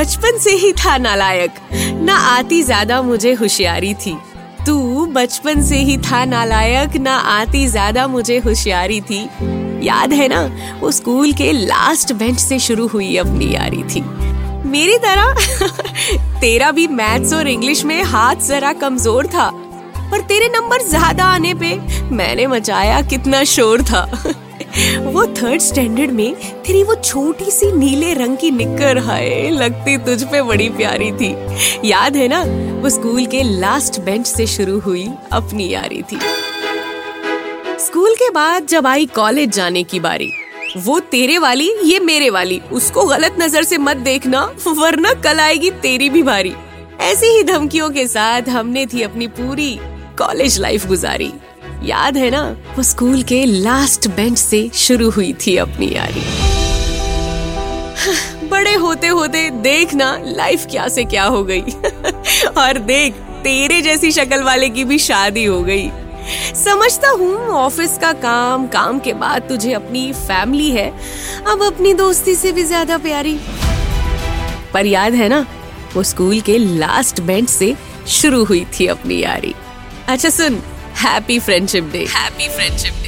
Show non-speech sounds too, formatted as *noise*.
बचपन से ही था नालायक। ना आती ज़्यादा मुझे होशियारी थी। तू बचपन से ही था नालायक, ना आती ज़्यादा मुझे होशियारी थी। याद है ना, वो स्कूल के लास्ट बेंच से शुरू हुई अपनी यारी थी। मेरी तरह, *laughs* तेरा भी मैथ्स और इंग्लिश में हाथ जरा कमज़ोर था, पर तेरे नंबर ज़्यादा आने पे मैंने मचाया कितना शोर था। *laughs* वो थर्ड स्टैंडर्ड में तेरी वो छोटी सी नीले रंग की निक्कर है लगती तुझ पे बड़ी प्यारी थी। याद है ना, वो स्कूल के लास्ट बेंच से शुरू हुई अपनी यारी थी। स्कूल के बाद जब आई कॉलेज जाने की बारी, वो तेरे वाली, ये मेरे वाली, उसको गलत नज़र से मत देखना, वरना कल आएगी तेरी भी बारी। ऐसी ही धमकियों के साथ हमने थी अपनी पूरी कॉलेज लाइफ गुजारी। याद है ना? वो स्कूल के लास्ट बेंच से शुरू हुई थी अपनी यारी। बड़े होते होते देखना लाइफ क्या से क्या हो गई। और देख, तेरे जैसी शक्ल वाले की भी शादी हो गई। समझता हूँ ऑफ़िस का काम काम के बाद तुझे अपनी फैमिली है। अब अपनी दोस्ती से भी ज़्यादा प्यारी। पर याद है ना, वो स्कूल के लास्ट बेंच से शुरू हुई थी अपनी यारी। अच्छा सुन happy friendship day happy friendship